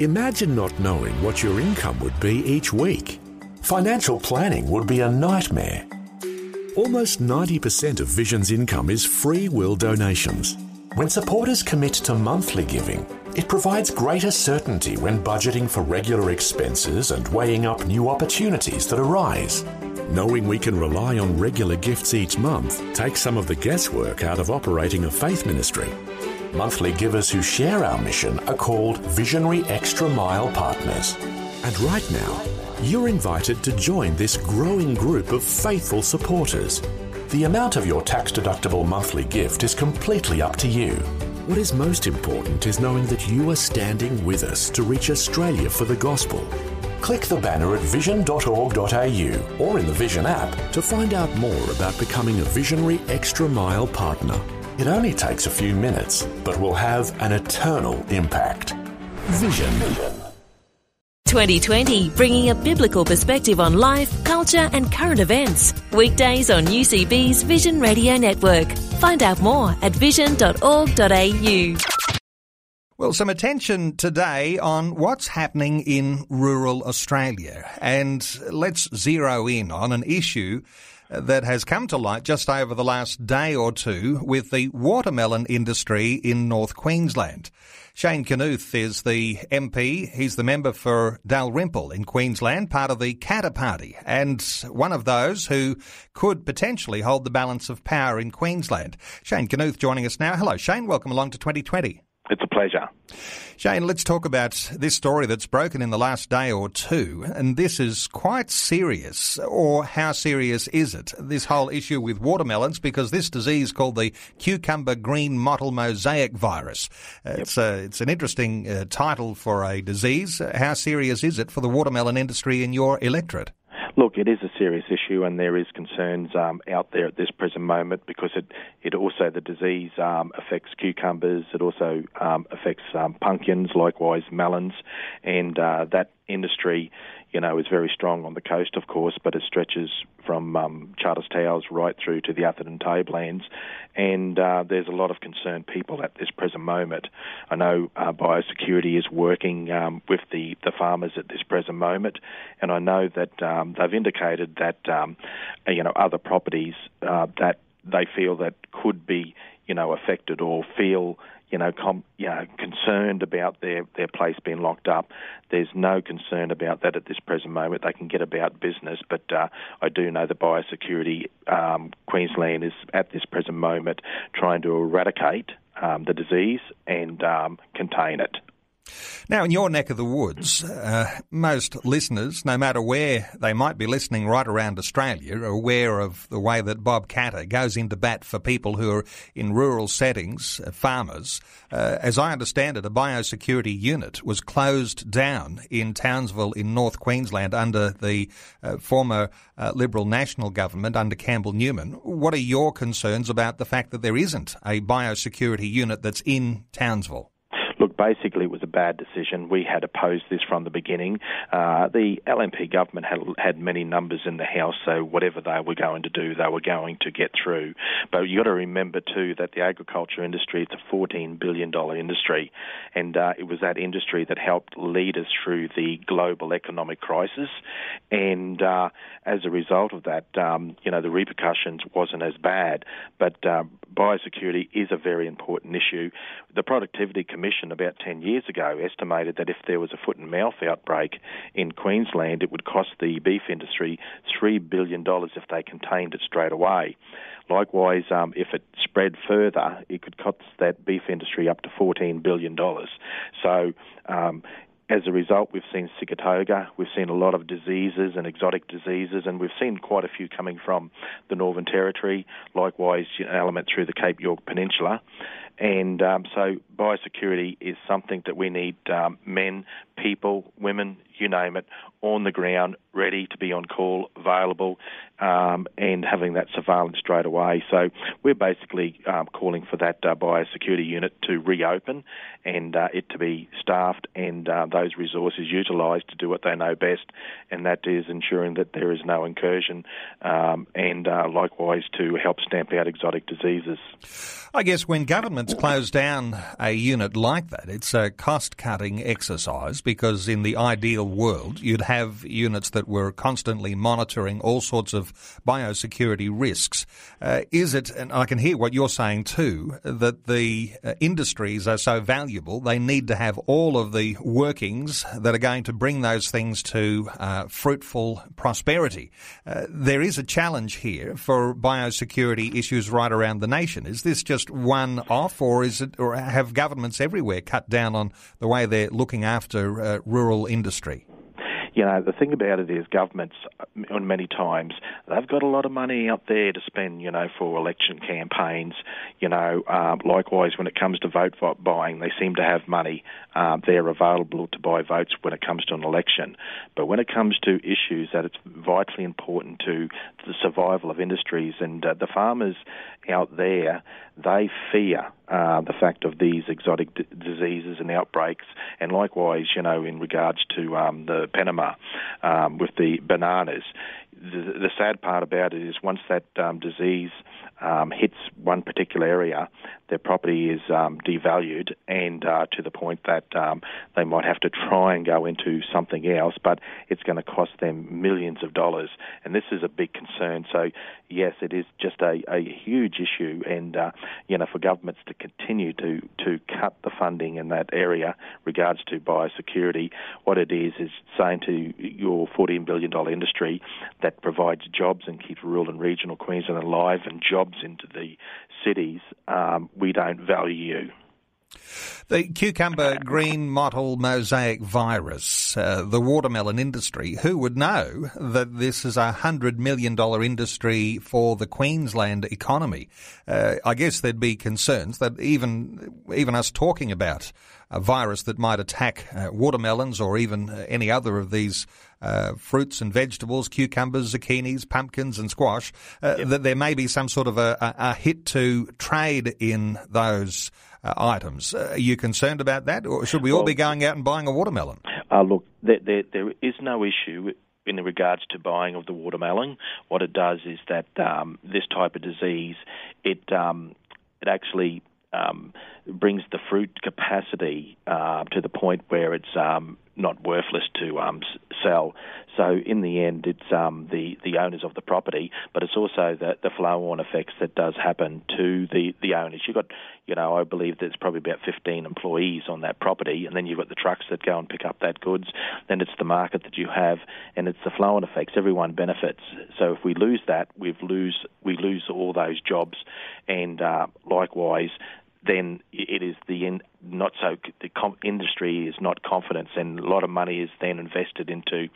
Imagine not knowing what your income would be each week. Financial planning would be a nightmare. Almost 90% of Vision's income is free will donations. When supporters commit to monthly giving, it provides greater certainty when budgeting for regular expenses and weighing up new opportunities that arise. Knowing we can rely on regular gifts each month takes some of the guesswork out of operating a faith ministry. Monthly givers who share our mission are called Visionary Extra Mile Partners. And right now, you're invited to join this growing group of faithful supporters. The amount of your tax deductible monthly gift is completely up to you. What is most important is knowing that you are standing with us to reach Australia for the gospel. Click the banner at vision.org.au or in the Vision app to find out more about becoming a Visionary Extra Mile partner. It only takes a few minutes, but will have an eternal impact. Vision. 2020, bringing a biblical perspective on life, culture, and current events. Weekdays on UCB's Vision Radio Network. Find out more at vision.org.au. Well, some attention today on what's happening in rural Australia. And let's zero in on an issue that has come to light just over the last day or two with the watermelon industry in North Queensland. Shane Knuth is the MP. He's the member for Dalrymple in Queensland, part of the Katter Party, and one of those who could potentially hold the balance of power in Queensland. Shane Knuth joining us now. Hello, Shane. Welcome along to 2020. It's a pleasure. Shane, let's talk about this story that's broken in the last day or two. And this is quite serious. Or how serious is it? This whole issue with watermelons, because this disease called the cucumber green mottle mosaic virus. Uh, yep. It's, a, it's an interesting uh, title for a disease. How serious is it for the watermelon industry in your electorate? Look, it is a serious issue, and there is concerns um, out there at this present moment because it, it also the disease um, affects cucumbers. It also um, affects um, pumpkins, likewise melons, and uh, that industry you know, is very strong on the coast, of course, but it stretches from um, Charters Towers right through to the Atherton Tablelands. And uh, there's a lot of concerned people at this present moment. I know uh, biosecurity is working um, with the, the farmers at this present moment, and I know that um, they've indicated that, um, you know, other properties uh, that they feel that could be, you know, affected or feel you know, com, you know, concerned about their, their place being locked up. There's no concern about that at this present moment. They can get about business, but uh, I do know the biosecurity um, Queensland is at this present moment trying to eradicate um, the disease and um, contain it. Now, in your neck of the woods, uh, most listeners, no matter where they might be listening right around Australia, are aware of the way that Bob Katter goes into bat for people who are in rural settings, uh, farmers. Uh, as I understand it, a biosecurity unit was closed down in Townsville in North Queensland under the uh, former uh, Liberal National government under Campbell Newman. What are your concerns about the fact that there isn't a biosecurity unit that's in Townsville? Look, basically, it was a bad decision. We had opposed this from the beginning. Uh, the LNP government had had many numbers in the House, so whatever they were going to do, they were going to get through. But you've got to remember too that the agriculture industry is a 14 billion dollar industry, and uh, it was that industry that helped lead us through the global economic crisis. And uh, as a result of that, um, you know, the repercussions wasn't as bad. But uh, biosecurity is a very important issue. The Productivity Commission about 10 years ago estimated that if there was a foot and mouth outbreak in Queensland, it would cost the beef industry $3 billion if they contained it straight away. Likewise, um, if it spread further, it could cost that beef industry up to $14 billion. So, um, as a result, we've seen Sigatoka, we've seen a lot of diseases and exotic diseases, and we've seen quite a few coming from the Northern Territory, likewise, an element through the Cape York Peninsula. And um, so biosecurity is something that we need um, men, people, women, you name it, on the ground, ready to be on call, available, um, and having that surveillance straight away. So we're basically um, calling for that uh, biosecurity unit to reopen and uh, it to be staffed and uh, those resources utilised to do what they know best, and that is ensuring that there is no incursion um, and uh, likewise to help stamp out exotic diseases. I guess when governments close down a unit like that, it's a cost cutting exercise because in the ideal world, you'd have units that were constantly monitoring all sorts of biosecurity risks. Uh, is it, and I can hear what you're saying too, that the uh, industries are so valuable, they need to have all of the workings that are going to bring those things to uh, fruitful prosperity. Uh, there is a challenge here for biosecurity issues right around the nation. Is this just one off, or is it, or have governments everywhere cut down on the way they're looking after uh, rural industry? You know, the thing about it is governments, on uh, many times, they've got a lot of money out there to spend, you know, for election campaigns. You know, um, likewise, when it comes to vote buying, they seem to have money um, there available to buy votes when it comes to an election. But when it comes to issues that it's vitally important to the survival of industries and uh, the farmers out there, they fear uh, the fact of these exotic d- diseases and outbreaks, and likewise, you know, in regards to um, the Panama um, with the bananas. The, the, sad part about it is once that um, disease um, hits one particular area, their property is um, devalued, and uh, to the point that um, they might have to try and go into something else, but it's going to cost them millions of dollars, and this is a big concern. So, yes, it is just a, a huge issue, and uh, you know, for governments to continue to to cut the funding in that area regards to biosecurity, what it is is saying to your 14 billion dollar industry that provides jobs and keeps rural and regional Queensland alive and jobs into the cities. Um, we don't value you. The cucumber green mottle mosaic virus, uh, the watermelon industry, who would know that this is a $100 million industry for the Queensland economy? Uh, I guess there'd be concerns that even, even us talking about a virus that might attack uh, watermelons or even uh, any other of these uh, fruits and vegetables, cucumbers, zucchinis, pumpkins, and squash, uh, yep. that there may be some sort of a, a, a hit to trade in those uh, items. Uh, are you concerned about that, or should we all be going out and buying a watermelon? Uh, look, there, there, there is no issue in regards to buying of the watermelon. What it does is that um, this type of disease, it um, it actually um, brings the fruit capacity uh, to the point where it's um, not worthless to um, sell. So in the end, it's um, the the owners of the property, but it's also the the flow-on effects that does happen to the the owners. You've got, you know, I believe there's probably about 15 employees on that property, and then you've got the trucks that go and pick up that goods. Then it's the market that you have, and it's the flow-on effects. Everyone benefits. So if we lose that, we lose we lose all those jobs, and uh, likewise then it is the in, not so the com- industry is not confidence, and a lot of money is then invested into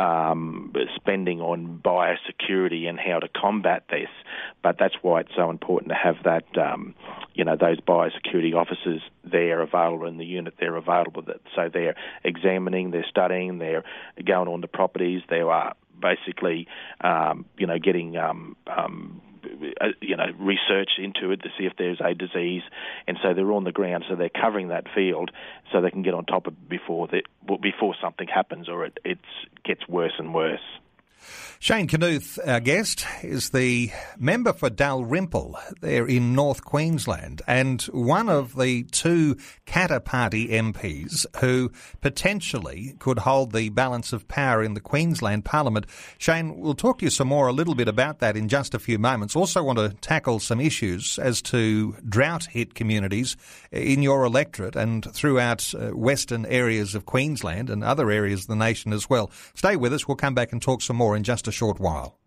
um, spending on biosecurity and how to combat this. But that's why it's so important to have that, um, you know, those biosecurity officers there available in the unit. They're available, that, so they're examining, they're studying, they're going on the properties, they are basically, um, you know, getting um, um, Uh, you know research into it to see if there's a disease, and so they're on the ground, so they're covering that field so they can get on top of it before that before something happens or it it gets worse and worse. Shane Knuth, our guest, is the member for Dalrymple there in North Queensland and one of the two Katter Party MPs who potentially could hold the balance of power in the Queensland Parliament. Shane, we'll talk to you some more a little bit about that in just a few moments. Also want to tackle some issues as to drought hit communities in your electorate and throughout uh, western areas of Queensland and other areas of the nation as well. Stay with us. We'll come back and talk some more in just a short while.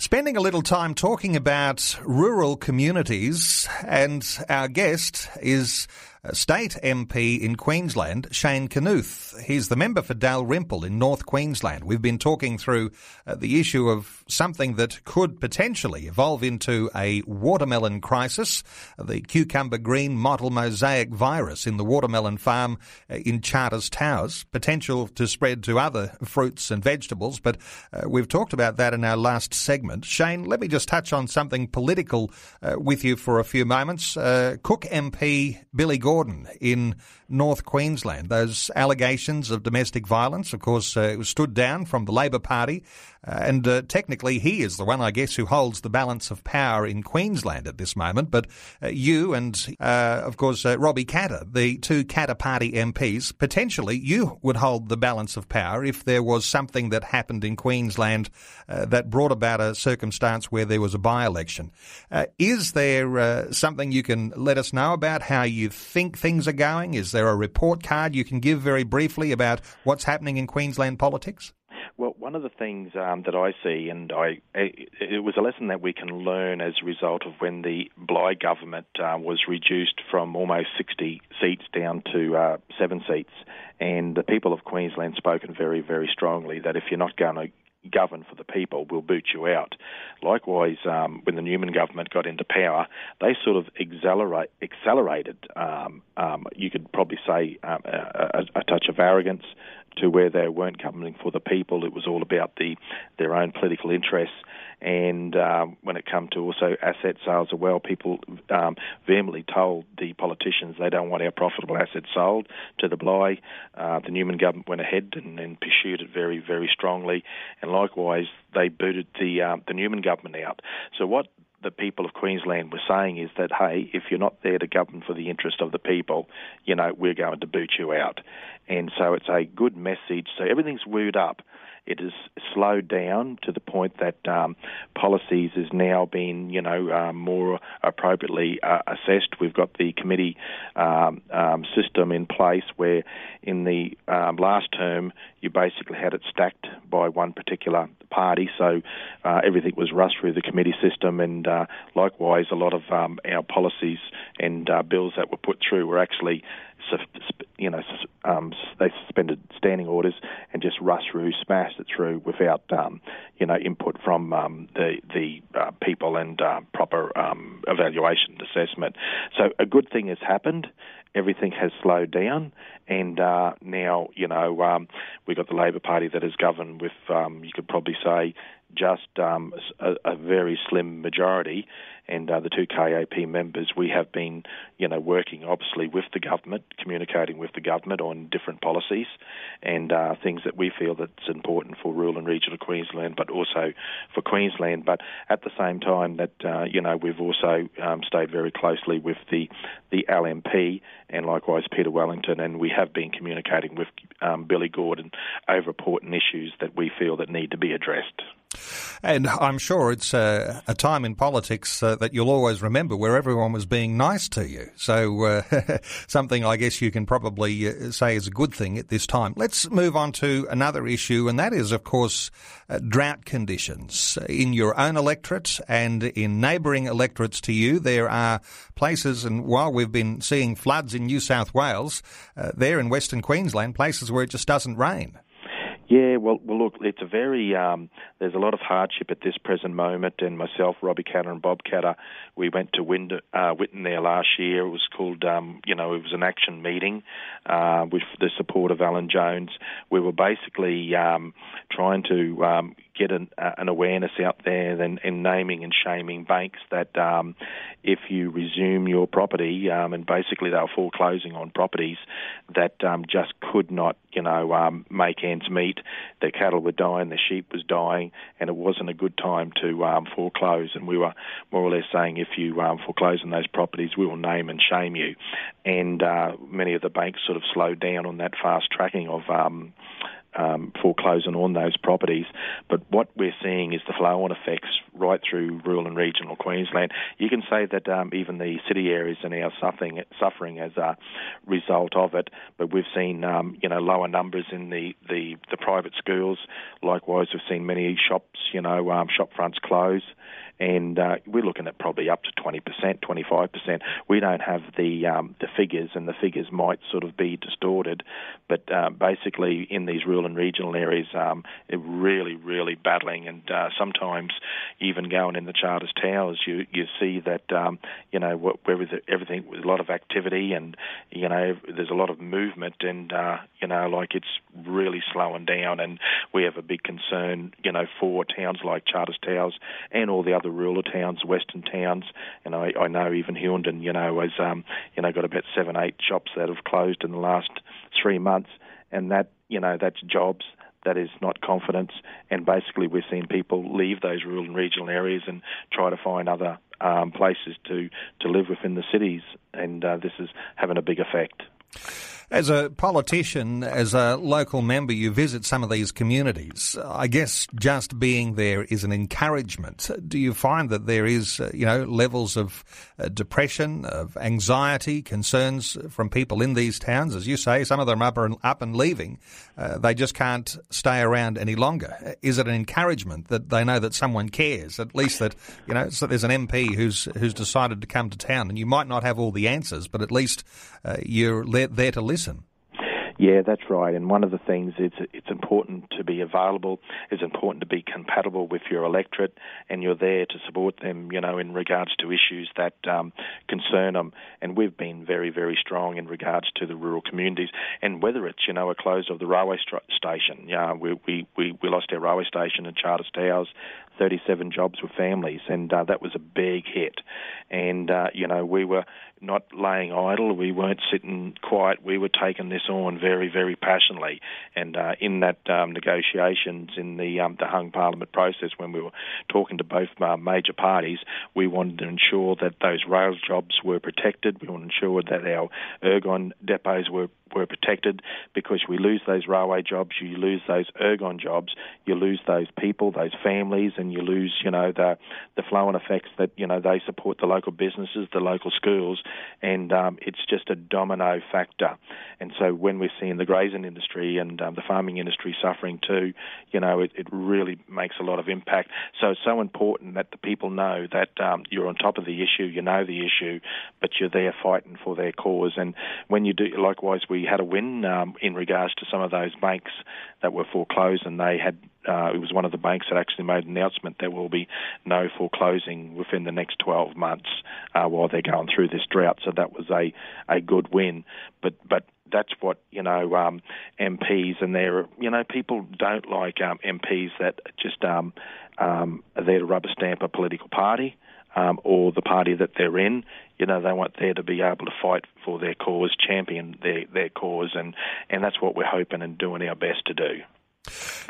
Spending a little time talking about rural communities, and our guest is State MP in Queensland, Shane Knuth. He's the member for Dalrymple in North Queensland. We've been talking through uh, the issue of something that could potentially evolve into a watermelon crisis, the cucumber green mottle mosaic virus in the watermelon farm uh, in Charters Towers, potential to spread to other fruits and vegetables. But uh, we've talked about that in our last segment. Shane, let me just touch on something political uh, with you for a few moments. Uh, Cook MP Billy in North Queensland. Those allegations of domestic violence, of course, uh, stood down from the Labor Party, uh, and uh, technically he is the one, I guess, who holds the balance of power in Queensland at this moment. But uh, you and, uh, of course, uh, Robbie Katter, the two Katter Party MPs, potentially you would hold the balance of power if there was something that happened in Queensland that brought about a circumstance where there was a by-election. is there something you can let us know about how you think things are going? Is there a report card you can give very briefly about what's happening in Queensland politics? Well, one of the things um, that I see, and I, it was a lesson that we can learn as a result of when the Bligh government uh, was reduced from almost 60 seats down to uh, seven seats, and the people of Queensland spoken very, very strongly that if you're not going to govern for the people, we'll boot you out. Likewise, um, when the Newman government got into power, they sort of accelerate, accelerated, um, um, you could probably say, um, a, a, touch of arrogance to where they weren't coming for the people. It was all about the their own political interests. And um, when it come to also asset sales as well, people um, vehemently told the politicians they don't want our profitable assets sold to the Bligh. Uh, the Newman government went ahead and, and, pursued it very, very strongly. And likewise, they booted the uh, the Newman government out. So what the people of Queensland were saying is that, hey, if you're not there to govern for the interest of the people, you know, we're going to boot you out. And so it's a good message. So everything's wooed up. It has slowed down to the point that um, policies is now being, you know, um, more appropriately uh, assessed. We've got the committee um, um system in place where, in the um, last term, you basically had it stacked by one particular party, so uh, everything was rushed through the committee system, and uh, likewise, a lot of um, our policies and uh, bills that were put through were actually you know, um, they suspended standing orders and just rushed through, smashed it through without, um, you know, input from um, the the uh, people and uh, proper um, evaluation assessment. So a good thing has happened. Everything has slowed down, and uh, now you know um, we've got the Labor Party that is governed with, um, you could probably say, just um, a, a, very slim majority, and uh, the two KAP members, we have been, you know, working obviously with the government, communicating with the government on different policies and uh, things that we feel that's important for rural and regional Queensland, but also for Queensland. But at the same time, that uh, you know, we've also um, stayed very closely with the the LNP and likewise Peter Wellington, and we have been communicating with um, Billy Gordon over important issues that we feel that need to be addressed. And I'm sure it's a, time in politics uh, that you'll always remember where everyone was being nice to you. So uh, something I guess you can probably uh, say is a good thing at this time. Let's move on to another issue, and that is, of course, uh, drought conditions in your own electorate and in neighbouring electorates to you. There are places, and while we've been seeing floods in New South Wales, uh, there in Western Queensland, places where it just doesn't rain. Yeah, well, well, look, it's a very um, there's a lot of hardship at this present moment, and myself, Robbie Katter, and Bob Katter, we went to Wind, uh, Whitten there last year. It was called, um, you know, it was an action meeting uh, with the support of Alan Jones. We were basically um, trying to um, get an, uh, an awareness out there and, and, naming and shaming banks that um, if you resume your property um, and basically they were foreclosing on properties that um, just could not, you know, um, make ends meet. Their cattle were dying, their sheep was dying, and it wasn't a good time to um, foreclose. And we were more or less saying if you um, foreclose on those properties, we will name and shame you. And uh, many of the banks sort of slowed down on that fast tracking of um, foreclosing on those properties. But what we're seeing is the flow-on effects right through rural and regional Queensland. You can say that um, even the city areas are now suffering suffering as a result of it. But we've seen um, you know lower numbers in the, the, the private schools. Likewise, we've seen many shops you know um, shop fronts close and uh, we're looking at probably up to 20%, 25%. We don't have the um, the figures, and the figures might sort of be distorted, but uh, basically in these rural and regional areas, um, really, really battling, and uh, sometimes even going in the Charters Towers, you you see that um, you know where everything with a lot of activity, and you know there's a lot of movement, and uh, you know like it's really slowing down, and we have a big concern, you know, for towns like Charters Towers and all the other rural towns, western towns. And I, I know even Hughenden, you know, has um, you know got about seven, eight shops that have closed in the last three months, and that you know that's jobs that is not confidence. And basically, we're seeing people leave those rural and regional areas and try to find other um, places to, to live within the cities. And uh, this is having a big effect. As a politician, as a local member, you visit some of these communities. I guess just being there is an encouragement. Do you find that there is, uh, you know, levels of uh, depression, of anxiety, concerns from people in these towns? As you say, some of them are up and, leaving. Uh, they just can't stay around any longer. Is it an encouragement that they know that someone cares? At least that, you know, so there's an MP who's who's decided to come to town, and you might not have all the answers, but at least uh, you're there to listen Yeah, that's right. And one of the things is it's important to be available. It's important to be compatible with your electorate, and you're there to support them. You know, in regards to issues that um, concern them. And we've been very, very strong in regards to the rural communities. And whether it's you know a close of the railway st- station, yeah, we, we we we lost our railway station in Charters Towers. 37 jobs with families, and uh, that was a big hit. And uh, you know, we were not laying idle. We weren't sitting quiet. We were taking this on very, very passionately. And uh, in that um, negotiations in the um, the hung parliament process, when we were talking to both uh, major parties, we wanted to ensure that those rail jobs were protected. We wanted to ensure that our Ergon depots were were protected because we lose those railway jobs, you lose those Ergon jobs, you lose those people, those families, and you lose, you know, the the flow and effects that you know they support the local businesses, the local schools, and um, it's just a domino factor. And so when we're seeing the grazing industry and um, the farming industry suffering too, you know, it, it really makes a lot of impact. So it's so important that the people know that um, you're on top of the issue, you know the issue, but you're there fighting for their cause. And when you do, likewise, we had a win um, in regards to some of those banks that were foreclosed, and they had uh, it was one of the banks that actually made an announcement there will be no foreclosing within the next 12 months uh, while they're going through this drought. So that was a, a good win. But but that's what you know um, MPs and their you know people don't like um, MPs that just um, um, are there to rubber stamp a political party. Um, or the party that they're in. You know, they want there to be able to fight for their cause, champion their their cause, and and that's what we're hoping and doing our best to do.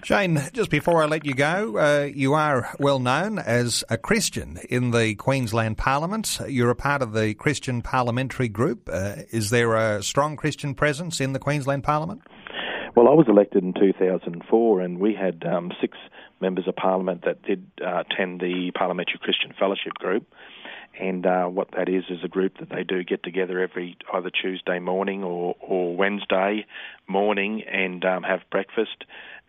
Shane, just before I let you go, uh, you are well known as a Christian in the Queensland Parliament. You're a part of the Christian Parliamentary Group. Uh, is there a strong Christian presence in the Queensland Parliament? Well, I was elected in 2004, and we had um, six members of Parliament that did uh, attend the Parliamentary Christian Fellowship Group. And uh, what that is is a group that they do get together every either Tuesday morning or, or Wednesday morning and um, have breakfast.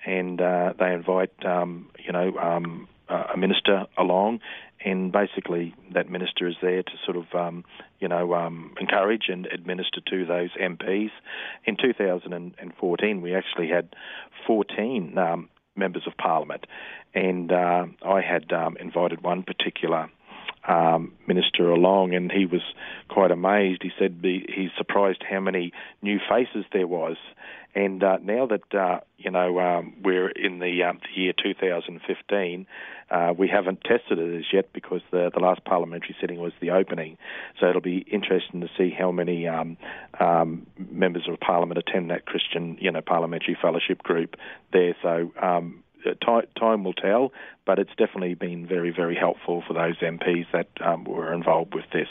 And uh, they invite um, you know um, a minister along, and basically that minister is there to sort of um, you know um, encourage and administer to those MPs. In 2014, we actually had 14 um, members of parliament, and uh, I had invited one particular um, minister along, and he was quite amazed. He said he's surprised how many new faces there was. And uh, now that uh, you know um, we're in the, um, year 2015, uh, we haven't tested it as yet because the the last parliamentary sitting was the opening. So it'll be interesting to see how many um, um, members of parliament attend that Christian you know parliamentary fellowship group there. So um, uh, time, will tell, but it's definitely been very, very helpful for those MPs that um, were involved with this.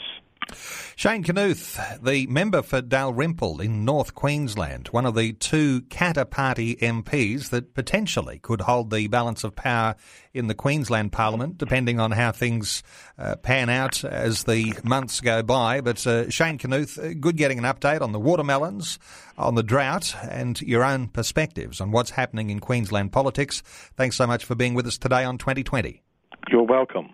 Shane Knuth, the member for Dalrymple in North Queensland, one of the two Katter Party MPs that potentially could hold the balance of power in the Queensland Parliament, depending on how things uh, pan out as the months go by. But uh, Shane Knuth, uh, good getting an update on the watermelons, on the drought, and your own perspectives on what's happening in Queensland politics. Thanks so much for being with us today on 2020. You're welcome.